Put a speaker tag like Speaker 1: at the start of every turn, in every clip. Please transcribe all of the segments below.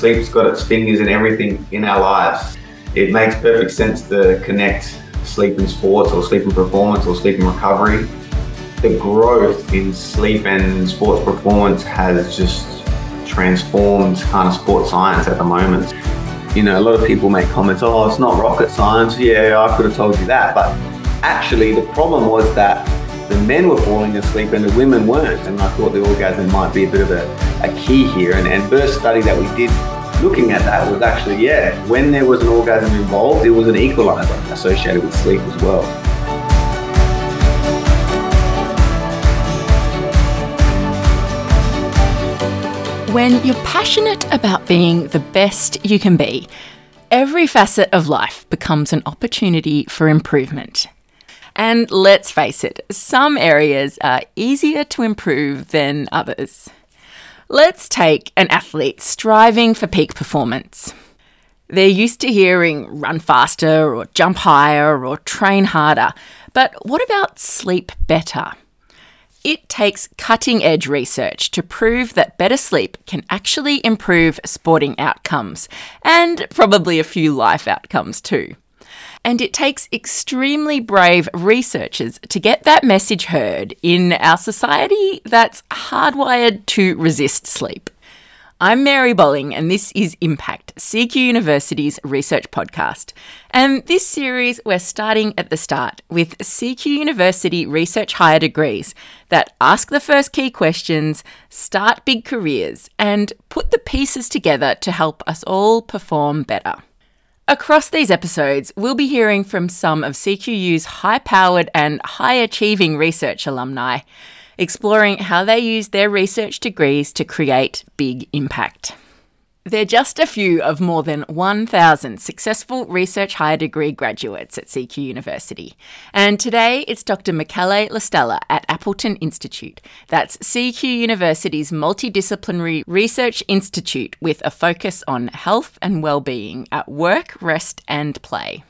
Speaker 1: sleep's got its fingers in everything in our lives. It makes perfect sense to connect sleep and sports or sleep and performance or sleep and recovery. The growth in sleep and sports performance has just transformed kind of sports science at the moment. You know, a lot of people make comments, oh, it's not rocket science. Yeah, I could have told you that. But actually, the problem was that the men were falling asleep and the women weren't. And I thought the orgasm might be a bit of a, a key here. And, and first study that we did looking at that was actually, yeah, when there was an orgasm involved, it was an equalizer associated with sleep as well.
Speaker 2: When you're passionate about being the best you can be, every facet of life becomes an opportunity for improvement. And let's face it, some areas are easier to improve than others. Let's take an athlete striving for peak performance. They're used to hearing run faster or jump higher or train harder, but what about sleep better? It takes cutting edge research to prove that better sleep can actually improve sporting outcomes and probably a few life outcomes too. And it takes extremely brave researchers to get that message heard in our society that's hardwired to resist sleep. I'm Mary Bolling, and this is Impact, CQ University's research podcast. And this series, we're starting at the start with CQ University research higher degrees that ask the first key questions, start big careers, and put the pieces together to help us all perform better. Across these episodes, we'll be hearing from some of CQU's high powered and high achieving research alumni, exploring how they use their research degrees to create big impact. They're just a few of more than 1,000 successful research higher degree graduates at CQ University. And today it's Dr. Michele Lastella at Appleton Institute. That's CQ University's multidisciplinary research institute with a focus on health and well-being at work, rest and play.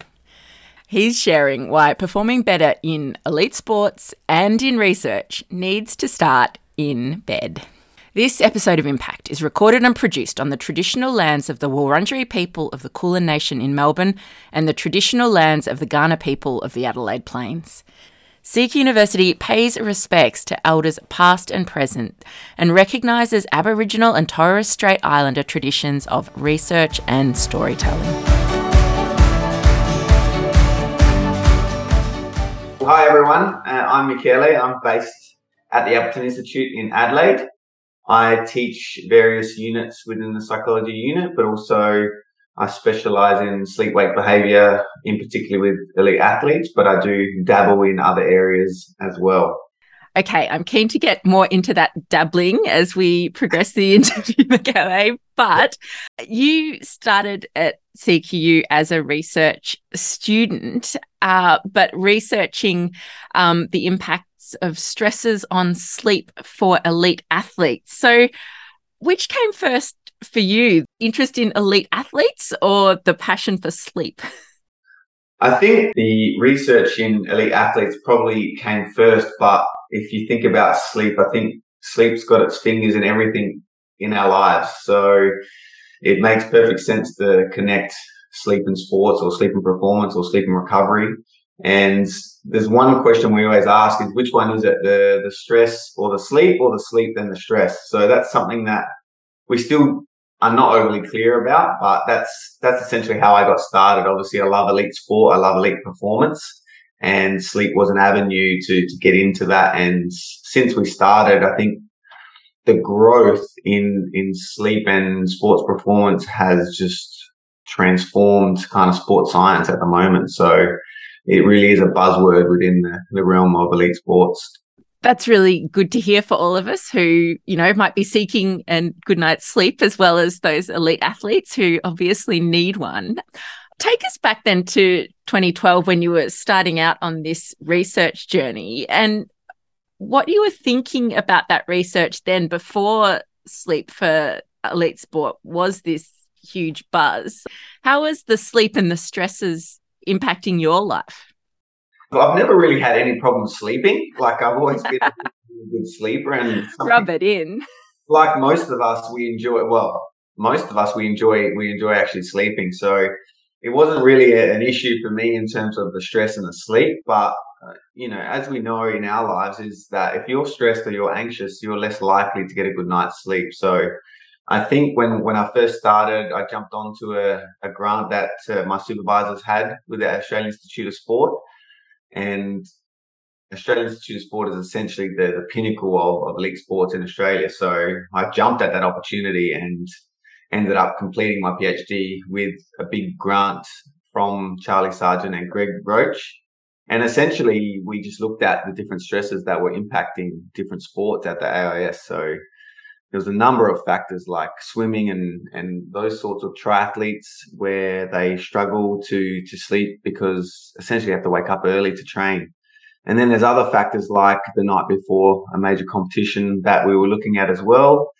Speaker 2: He's sharing why performing better in elite sports and in research needs to start in bed. This episode of Impact is recorded and produced on the traditional lands of the Wurundjeri people of the Kulin Nation in Melbourne and the traditional lands of the Kaurna people of the Adelaide Plains. CQ University pays respects to elders past and present and recognises Aboriginal and Torres Strait Islander traditions of research and storytelling.
Speaker 1: Hi everyone, uh, I'm Michele. I'm based at the Appleton Institute in Adelaide. I teach various units within the psychology unit, but also I specialize in sleep wake behavior, in particular with elite athletes, but I do dabble in other areas as well.
Speaker 2: Okay, I'm keen to get more into that dabbling as we progress the interview, Michele. But you started at CQU as a research student, uh, but researching um, the impact of stresses on sleep for elite athletes. So, which came first for you? Interest in elite athletes or the passion for sleep?
Speaker 1: I think the research in elite athletes probably came first, but if you think about sleep, I think sleep's got its fingers in everything in our lives. So it makes perfect sense to connect sleep and sports or sleep and performance or sleep and recovery. And there's one question we always ask is which one is it, the, the stress or the sleep or the sleep then the stress? So that's something that we still are not overly clear about, but that's, that's essentially how I got started. Obviously, I love elite sport. I love elite performance and sleep was an avenue to, to get into that. And since we started, I think the growth in, in sleep and sports performance has just transformed kind of sports science at the moment. So it really is a buzzword within the, the realm of elite sports.
Speaker 2: That's really good to hear for all of us who, you know, might be seeking a good night's sleep as well as those elite athletes who obviously need one. Take us back then to 2012 when you were starting out on this research journey and what you were thinking about that research then before sleep for elite sport was this huge buzz. How was the sleep and the stresses impacting your life?
Speaker 1: I've never really had any problem sleeping. Like I've always been a good sleeper and
Speaker 2: rub it in.
Speaker 1: Like most of us, we enjoy well. most of us we enjoy we enjoy actually sleeping. So it wasn't really a, an issue for me in terms of the stress and the sleep, but uh, you know, as we know in our lives, is that if you're stressed or you're anxious, you're less likely to get a good night's sleep. So I think when, when I first started, I jumped onto a, a grant that uh, my supervisors had with the Australian Institute of Sport. And Australian Institute of Sport is essentially the, the pinnacle of, of elite sports in Australia. So I jumped at that opportunity and ended up completing my PhD with a big grant from Charli Sargent and Greg Roach. And essentially, we just looked at the different stresses that were impacting different sports at the AIS. So there was a number of factors like swimming and, and those sorts of triathletes where they struggle to, to sleep because essentially you have to wake up early to train. And then there's other factors like the night before a major competition that we were looking at as well.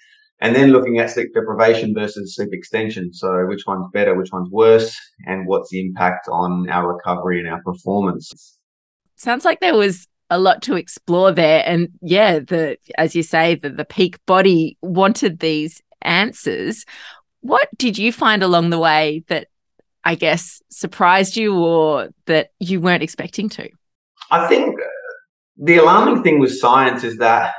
Speaker 1: And then looking at sleep deprivation versus sleep extension. So which one's better, which one's worse, and what's the impact on our recovery and our performance.
Speaker 2: Sounds like there was a lot to explore there. And yeah, the as you say, the, the peak body wanted these answers. What did you find along the way that I guess surprised you or that you weren't expecting to?
Speaker 1: I think the alarming thing with science is that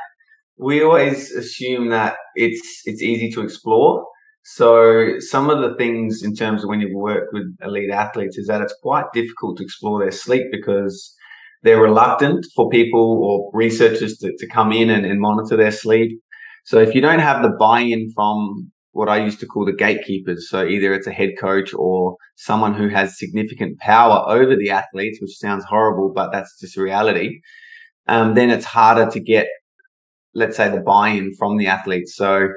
Speaker 1: we always assume that it's it's easy to explore. So some of the things in terms of when you work with elite athletes is that it's quite difficult to explore their sleep because they're reluctant for people or researchers to, to come in and, and monitor their sleep. So if you don't have the buy-in from what I used to call the gatekeepers. So either it's a head coach or someone who has significant power over the athletes, which sounds horrible, but that's just reality. Um, then it's harder to get, let's say, the buy-in from the athletes. So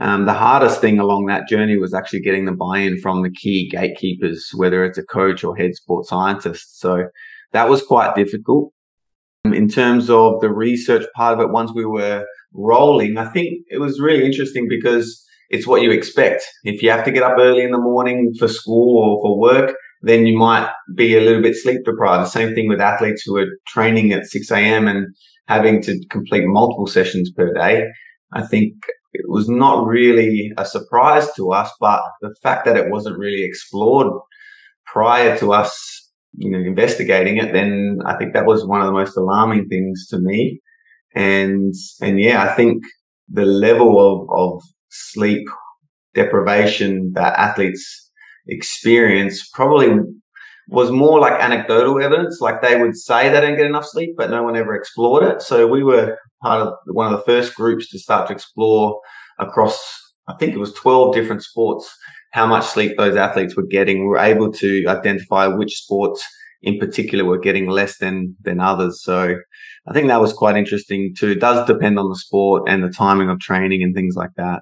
Speaker 1: um, the hardest thing along that journey was actually getting the buy-in from the key gatekeepers, whether it's a coach or head sports scientist. So that was quite difficult. Um, in terms of the research part of it, once we were rolling, I think it was really interesting because it's what you expect. If you have to get up early in the morning for school or for work, then you might be a little bit sleep deprived. The same thing with athletes who are training at 6 a.m. and having to complete multiple sessions per day. I think it was not really a surprise to us, but the fact that it wasn't really explored prior to us, you know, investigating it, then I think that was one of the most alarming things to me. And, and yeah, I think the level of, of sleep deprivation that athletes experience probably was more like anecdotal evidence. Like they would say they don't get enough sleep, but no one ever explored it. So we were part of one of the first groups to start to explore across, I think it was 12 different sports, how much sleep those athletes were getting. We were able to identify which sports in particular were getting less than, than others. So I think that was quite interesting too. It does depend on the sport and the timing of training and things like that.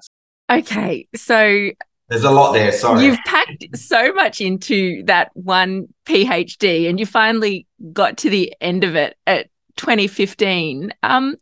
Speaker 2: Okay, so
Speaker 1: there's a lot there. Sorry.
Speaker 2: You've packed so much into that one PhD and you finally got to the end of it at 2015. Um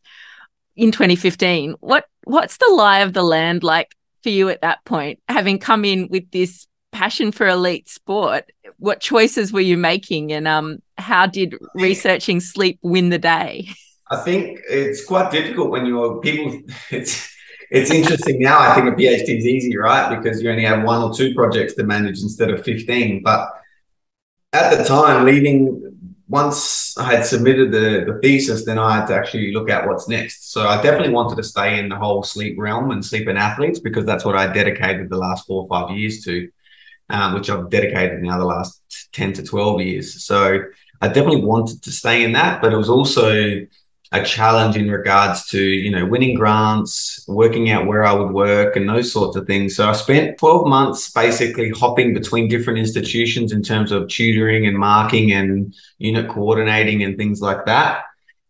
Speaker 2: in 2015, what what's the lie of the land like for you at that point having come in with this passion for elite sport? What choices were you making and um how did researching sleep win the day?
Speaker 1: I think it's quite difficult when you're people it's it's interesting now. I think a PhD is easy, right? Because you only have one or two projects to manage instead of 15. But at the time, leaving, once I had submitted the, the thesis, then I had to actually look at what's next. So I definitely wanted to stay in the whole sleep realm and sleep in athletes because that's what I dedicated the last four or five years to, um, which I've dedicated now the last 10 to 12 years. So I definitely wanted to stay in that, but it was also a challenge in regards to you know winning grants working out where i would work and those sorts of things. So i spent 12 months basically hopping between different institutions in terms of tutoring and marking and unit coordinating and things like that.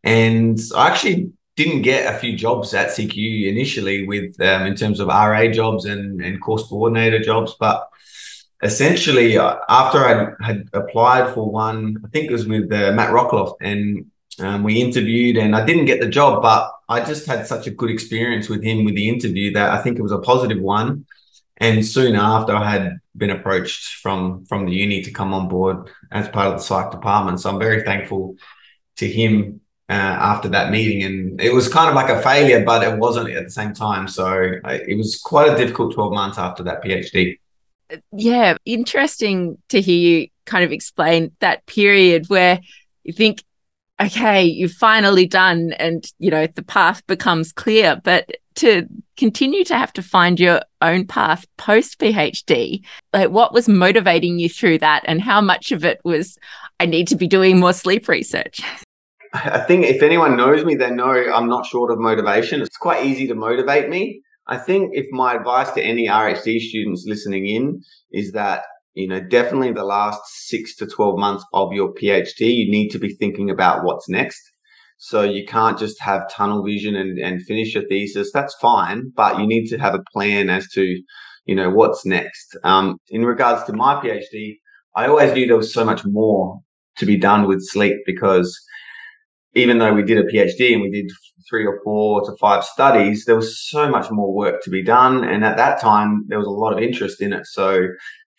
Speaker 1: And i actually didn't get a few jobs at cq initially with um, in terms of ra jobs and, and course coordinator jobs but essentially uh, after i had applied for one i think it was with uh, matt rockloff and um, we interviewed and I didn't get the job, but I just had such a good experience with him with the interview that I think it was a positive one. And soon after, I had been approached from from the uni to come on board as part of the psych department. So I'm very thankful to him uh, after that meeting, and it was kind of like a failure, but it wasn't at the same time. So I, it was quite a difficult twelve months after that PhD.
Speaker 2: Yeah, interesting to hear you kind of explain that period where you think okay, you've finally done and you know the path becomes clear, but to continue to have to find your own path post PhD, like what was motivating you through that and how much of it was I need to be doing more sleep research?
Speaker 1: I think if anyone knows me, they know I'm not short of motivation. It's quite easy to motivate me. I think if my advice to any RHD students listening in is that you know, definitely the last six to 12 months of your PhD, you need to be thinking about what's next. So you can't just have tunnel vision and, and finish your thesis. That's fine, but you need to have a plan as to, you know, what's next. Um, in regards to my PhD, I always knew there was so much more to be done with sleep because even though we did a PhD and we did three or four to five studies, there was so much more work to be done. And at that time, there was a lot of interest in it. So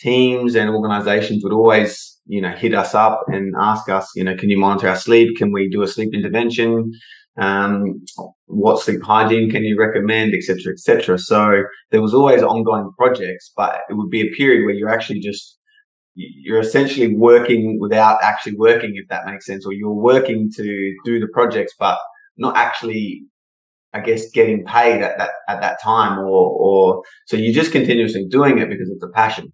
Speaker 1: teams and organizations would always, you know, hit us up and ask us, you know, can you monitor our sleep? Can we do a sleep intervention? Um, what sleep hygiene can you recommend, etc., etc. So there was always ongoing projects, but it would be a period where you're actually just you're essentially working without actually working, if that makes sense, or you're working to do the projects, but not actually, I guess, getting paid at that at that time, or or so you're just continuously doing it because it's a passion.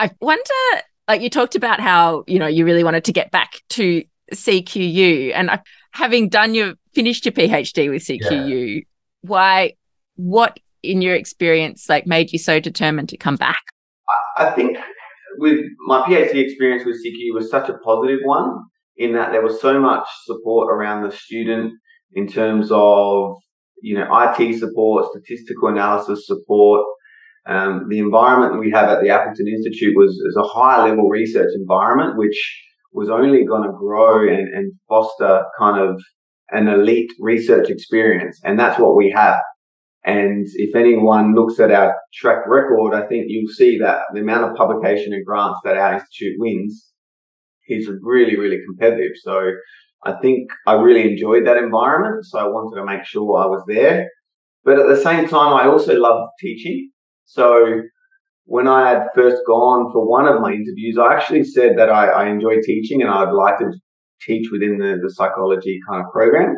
Speaker 2: I wonder, like you talked about how, you know, you really wanted to get back to CQU and having done your, finished your PhD with CQU, yeah. why, what in your experience, like made you so determined to come back?
Speaker 1: I think with my PhD experience with CQU was such a positive one in that there was so much support around the student in terms of, you know, IT support, statistical analysis support, um, the environment we have at the Appleton Institute was is a high level research environment, which was only going to grow and, and foster kind of an elite research experience. And that's what we have. And if anyone looks at our track record, I think you'll see that the amount of publication and grants that our institute wins is really, really competitive. So I think I really enjoyed that environment. So I wanted to make sure I was there. But at the same time, I also love teaching. So when I had first gone for one of my interviews, I actually said that I, I enjoy teaching and I'd like to teach within the, the psychology kind of program,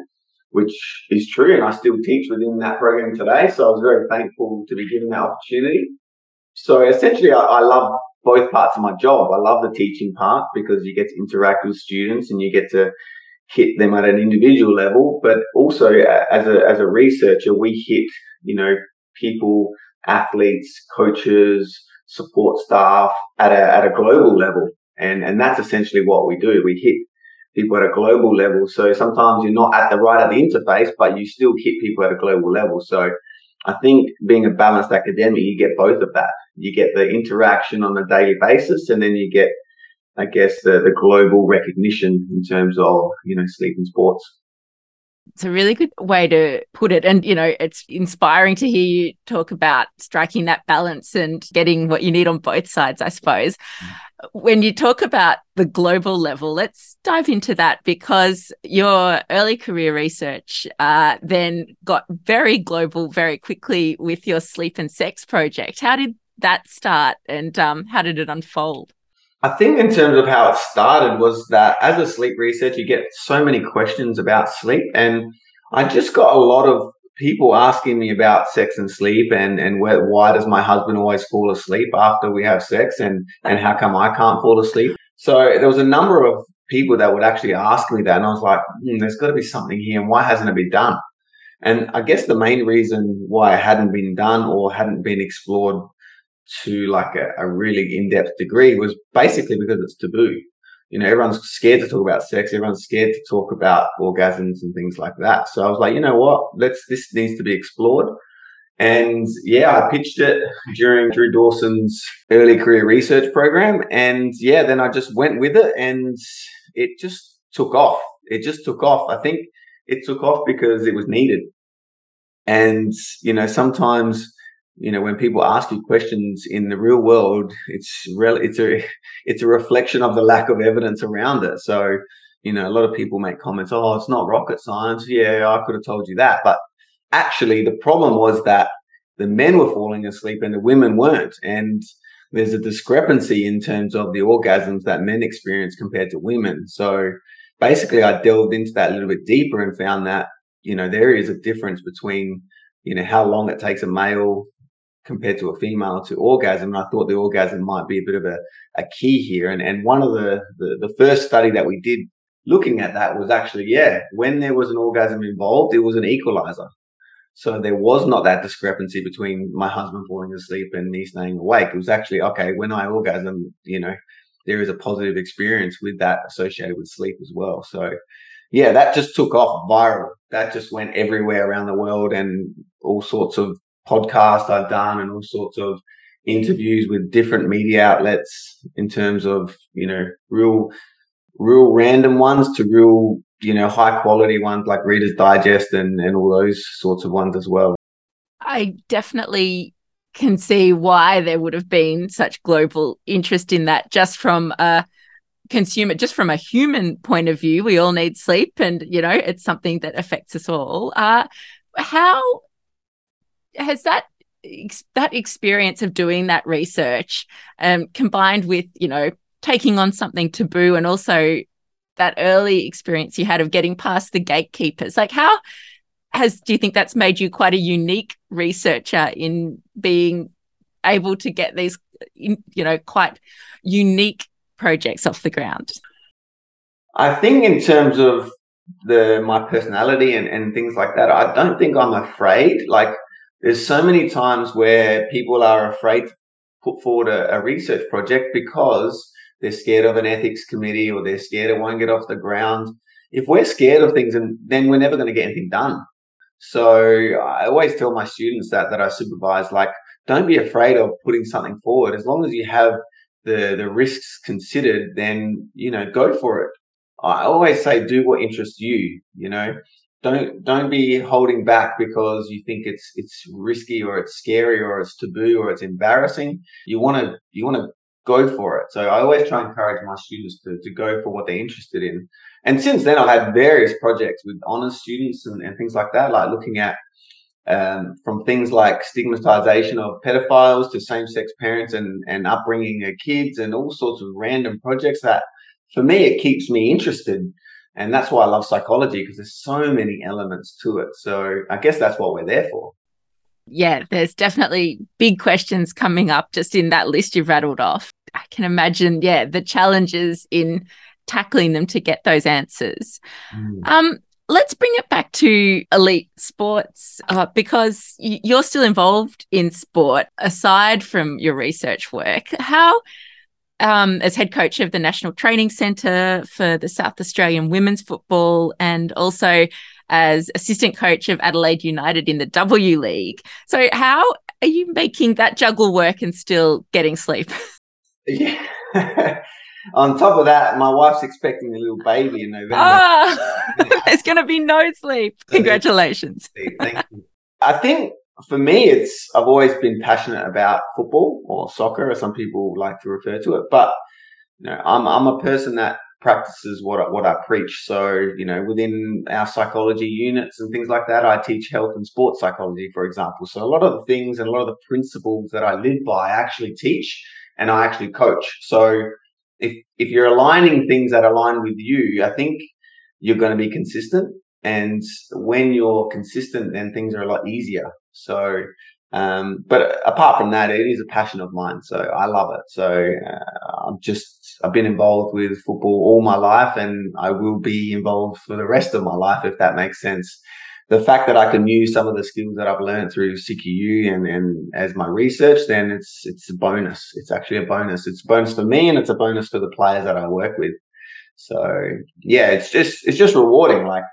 Speaker 1: which is true. And I still teach within that program today. So I was very thankful to be given that opportunity. So essentially, I, I love both parts of my job. I love the teaching part because you get to interact with students and you get to hit them at an individual level, but also as a, as a researcher, we hit, you know, people athletes, coaches, support staff at a, at a global level. And, and that's essentially what we do. We hit people at a global level. So sometimes you're not at the right at the interface, but you still hit people at a global level. So I think being a balanced academic, you get both of that. You get the interaction on a daily basis and then you get, I guess, the, the global recognition in terms of, you know, sleep and sports.
Speaker 2: It's a really good way to put it. And, you know, it's inspiring to hear you talk about striking that balance and getting what you need on both sides, I suppose. When you talk about the global level, let's dive into that because your early career research uh, then got very global very quickly with your sleep and sex project. How did that start and um, how did it unfold?
Speaker 1: I think in terms of how it started was that as a sleep researcher, you get so many questions about sleep, and I just got a lot of people asking me about sex and sleep, and and where, why does my husband always fall asleep after we have sex, and and how come I can't fall asleep? So there was a number of people that would actually ask me that, and I was like, hmm, there's got to be something here, and why hasn't it been done? And I guess the main reason why it hadn't been done or hadn't been explored to like a, a really in-depth degree was basically because it's taboo. You know, everyone's scared to talk about sex. Everyone's scared to talk about orgasms and things like that. So I was like, you know what? Let's, this needs to be explored. And yeah, I pitched it during Drew Dawson's early career research program. And yeah, then I just went with it and it just took off. It just took off. I think it took off because it was needed. And, you know, sometimes you know when people ask you questions in the real world it's rel- it's a it's a reflection of the lack of evidence around it so you know, a lot of people make comments, oh, it's not rocket science. Yeah, I could have told you that. But actually, the problem was that the men were falling asleep and the women weren't. And there's a discrepancy in terms of the orgasms that men experience compared to women. So basically, I delved into that a little bit deeper and found that, you know, there is a difference between, you know, how long it takes a male compared to a female to orgasm. And I thought the orgasm might be a bit of a, a key here. And, and one of the, the, the first study that we did looking at that was actually, yeah, when there was an orgasm involved, it was an equalizer. So there was not that discrepancy between my husband falling asleep and me staying awake. It was actually, okay, when I orgasm, you know, there is a positive experience with that associated with sleep as well. So yeah, that just took off viral. That just went everywhere around the world and all sorts of podcasts I've done and all sorts of interviews with different media outlets in terms of, you know, real, real random ones to real, you know, high quality ones like Reader's Digest and, and all those sorts of ones as well.
Speaker 2: I definitely can see why there would have been such global interest in that just from a consumer just from a human point of view we all need sleep and you know it's something that affects us all uh how has that that experience of doing that research um, combined with you know taking on something taboo and also that early experience you had of getting past the gatekeepers like how has do you think that's made you quite a unique researcher in being able to get these you know quite unique projects off the ground?
Speaker 1: I think in terms of the my personality and, and things like that i don't think i'm afraid. Like there's so many times where people are afraid to put forward a, a, research project because they're scared of an ethics committee or they're scared it won't get off the ground. If we're scared of things, then we're never going to get anything done. So I always tell my students that that I supervise, like, don't be afraid of putting something forward. As long as you have the the risks considered, then you know go for it. I always say do what interests you. You know, don't don't be holding back because you think it's it's risky or it's scary or it's taboo or it's embarrassing. You want to you want to go for it. So I always try and encourage my students to, to go for what they're interested in. And since then, I've had various projects with honors students and, and things like that, like looking at um, from things like stigmatization of pedophiles to same-sex parents and, and upbringing their kids and all sorts of random projects that for me, it keeps me interested and that's why I love psychology because there's so many elements to it. So I guess that's what we're there for.
Speaker 2: Yeah, there's definitely big questions coming up just in that list you've rattled off. I can imagine, yeah, the challenges in tackling them to get those answers. Mm. Um, let's bring it back to elite sports uh, because you're still involved in sport aside from your research work. How um, as head coach of the National Training Centre for the South Australian Women's Football and also as assistant coach of Adelaide United in the W League. So, how are you making that juggle work and still getting sleep?
Speaker 1: Yeah. On top of that, my wife's expecting a little baby in November. Ah,
Speaker 2: there's going to be no sleep. Congratulations.
Speaker 1: Thank you. I think for me, it's I've always been passionate about football or soccer, as some people like to refer to it. But you know, I'm I'm a person that practices what I, what I preach. So you know, within our psychology units and things like that, I teach health and sports psychology, for example. So a lot of the things and a lot of the principles that I live by, I actually teach and I actually coach. So if if you're aligning things that align with you, I think you're going to be consistent. And when you're consistent, then things are a lot easier. So, um, but apart from that, it is a passion of mine. So I love it. So uh, I'm just, I've been involved with football all my life and I will be involved for the rest of my life, if that makes sense. The fact that I can use some of the skills that I've learned through CQU and, and as my research, then it's, it's a bonus. It's actually a bonus. It's a bonus for me and it's a bonus for the players that I work with. So yeah, it's just, it's just rewarding. Like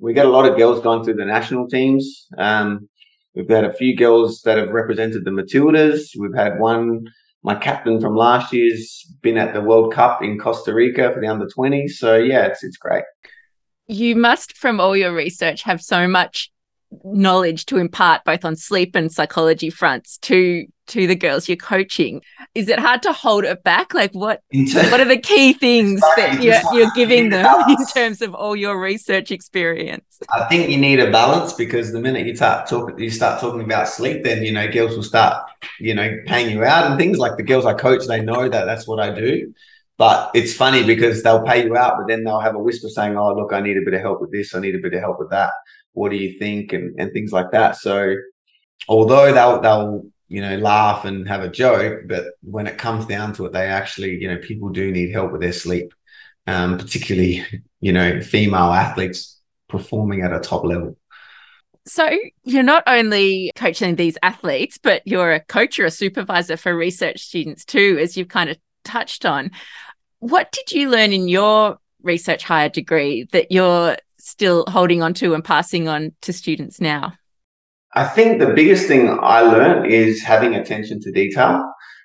Speaker 1: we get a lot of girls going through the national teams. Um, We've had a few girls that have represented the Matildas. We've had one, my captain from last year's been at the World Cup in Costa Rica for the under 20s. So yeah, it's it's great.
Speaker 2: You must, from all your research, have so much knowledge to impart both on sleep and psychology fronts to to the girls you're coaching. Is it hard to hold it back? Like what what are the key things that you're, you're giving them in terms of all your research experience?
Speaker 1: I think you need a balance because the minute you start talking you start talking about sleep then you know girls will start you know paying you out and things. Like the girls i coach they know that that's what i do. But it's funny because they'll pay you out but then they'll have a whisper saying oh look i need a bit of help with this. I need a bit of help with that what do you think? And, and things like that. So although they'll they'll you know laugh and have a joke but when it comes down to it they actually you know people do need help with their sleep. Um, particularly you know female athletes performing at a top level.
Speaker 2: So you're not only coaching these athletes but you're a coach or a supervisor for research students too as you've kind of touched on. What did you learn in your research higher degree that you're still holding on to and passing on to students now?
Speaker 1: I think the biggest thing I learned is having attention to detail.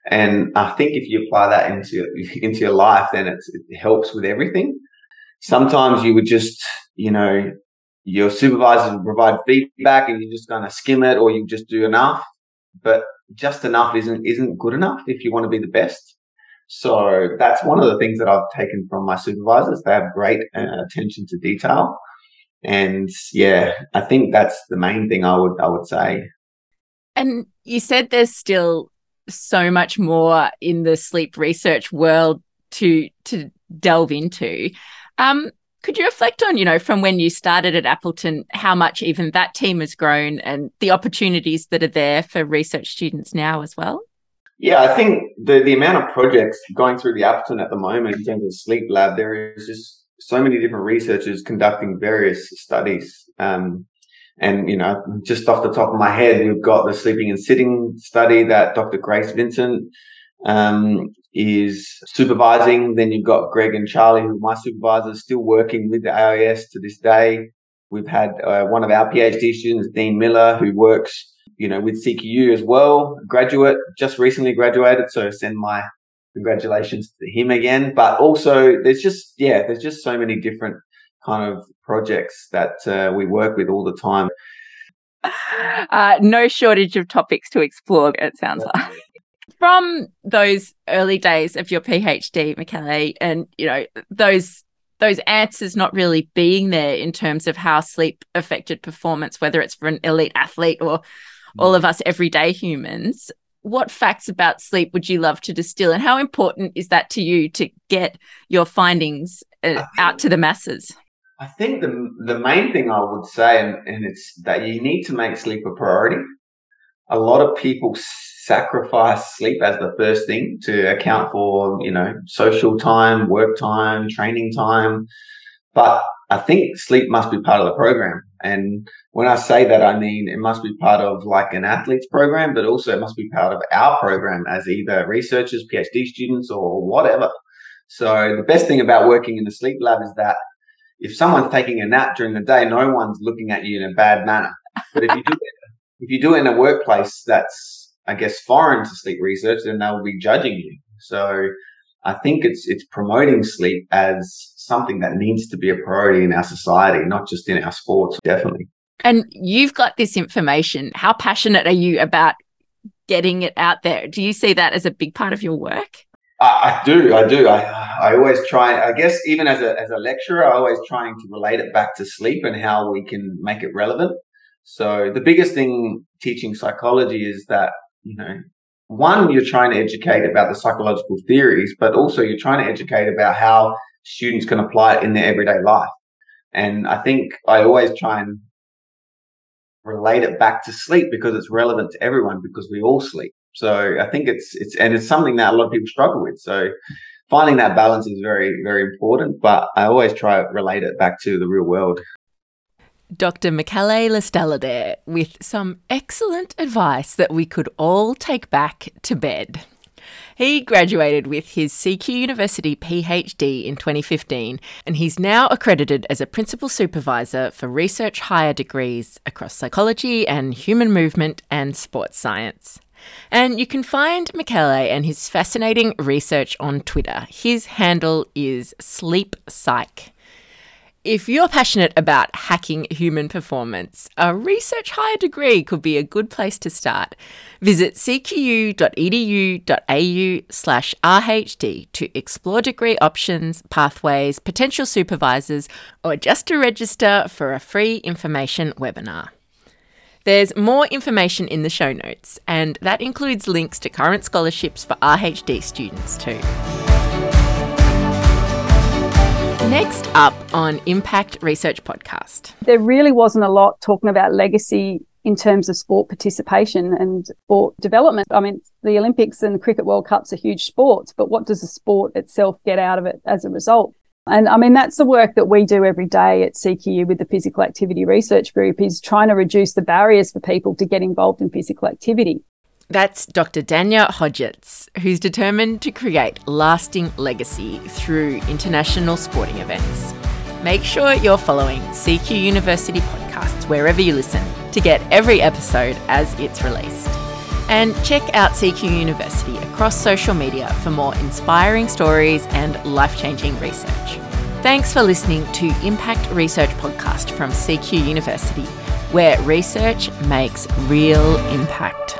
Speaker 1: And I think if you apply that into, into your life, then it helps with everything. Sometimes you would just, you know, your supervisors provide feedback and you're just going to skim it or you just do enough. But just enough isn't, isn't good enough if you want to be the best. So that's one of the things that I've taken from my supervisors. They have great uh, attention to detail. And yeah, I think that's the main thing I would I would say.
Speaker 2: And you said there's still so much more in the sleep research world to to delve into. Um, could you reflect on, you know, from when you started at Appleton, how much even that team has grown and the opportunities that are there for research students now as well?
Speaker 1: Yeah, I think the, the amount of projects going through the Appleton at the moment in terms of sleep lab, there is just so many different researchers conducting various studies. Um, and, you know, just off the top of my head, we've got the sleeping and sitting study that Dr. Grace Vincent, um, is supervising. Then you've got Greg and Charli, who my supervisors, still working with the AIS to this day. We've had uh, one of our PhD students, Dean Miller, who works, you know, with CQU as well, graduate, just recently graduated. So send my congratulations to him again. But also, there's just yeah, there's just so many different kind of projects that uh, we work with all the time.
Speaker 2: Uh, no shortage of topics to explore. It sounds like from those early days of your PhD, Michele, and you know those those answers not really being there in terms of how sleep affected performance, whether it's for an elite athlete or all of us everyday humans what facts about sleep would you love to distill? And how important is that to you to get your findings uh, think, out to the masses?
Speaker 1: I think the the main thing i would say and, and it's that you need to make sleep a priority. A lot of people sacrifice sleep as the first thing to account for you know social time work time training time. But i think sleep must be part of the program and when I say that, I mean it must be part of like an athlete's program, but also it must be part of our program as either researchers, PhD students, or whatever. So the best thing about working in the sleep lab is that if someone's taking a nap during the day, no one's looking at you in a bad manner. But if you do it, if you do it in a workplace that's, I guess, foreign to sleep research, then they'll be judging you. So I think it's it's promoting sleep as something that needs to be a priority in our society, not just in our sports. Definitely.
Speaker 2: And you've got this information. How passionate are you about getting it out there? Do you see that as a big part of your work?
Speaker 1: I, I do. I do. I, I always try. I guess even as a as a lecturer, I always trying to relate it back to sleep and how we can make it relevant. So the biggest thing teaching psychology is that you know one you're trying to educate about the psychological theories, but also you're trying to educate about how students can apply it in their everyday life. And I think I always try and relate it back to sleep because it's relevant to everyone because we all sleep. So I think it's it's and it's something that a lot of people struggle with. So finding that balance is very very important. But I always try to relate it back to the real world.
Speaker 2: Dr. Michele Lastella there with some excellent advice that we could all take back to bed. He graduated with his CQ University PhD in 2015, and he's now accredited as a principal supervisor for research higher degrees across psychology and human movement and sports science. And you can find Michele and his fascinating research on Twitter. His handle is Sleep Psych. If you're passionate about hacking human performance, a research higher degree could be a good place to start. Visit cqu.edu.au slash RHD to explore degree options, pathways, potential supervisors, or just to register for a free information webinar. There's more information in the show notes, and that includes links to current scholarships for RHD students too. Next up on Impact Research Podcast.
Speaker 3: There really wasn't a lot talking about legacy in terms of sport participation and sport development. I mean, the Olympics and the Cricket World Cups are huge sports, but what does the sport itself get out of it as a result? And I mean, that's the work that we do every day at CQU with the Physical Activity Research Group is trying to reduce the barriers for people to get involved in physical activity.
Speaker 2: That's Dr. Danya Hodgetts, who's determined to create lasting legacy through international sporting events. Make sure you're following CQ University podcasts wherever you listen to get every episode as it's released. And check out CQ University across social media for more inspiring stories and life changing research. Thanks for listening to Impact Research Podcast from CQ University, where research makes real impact.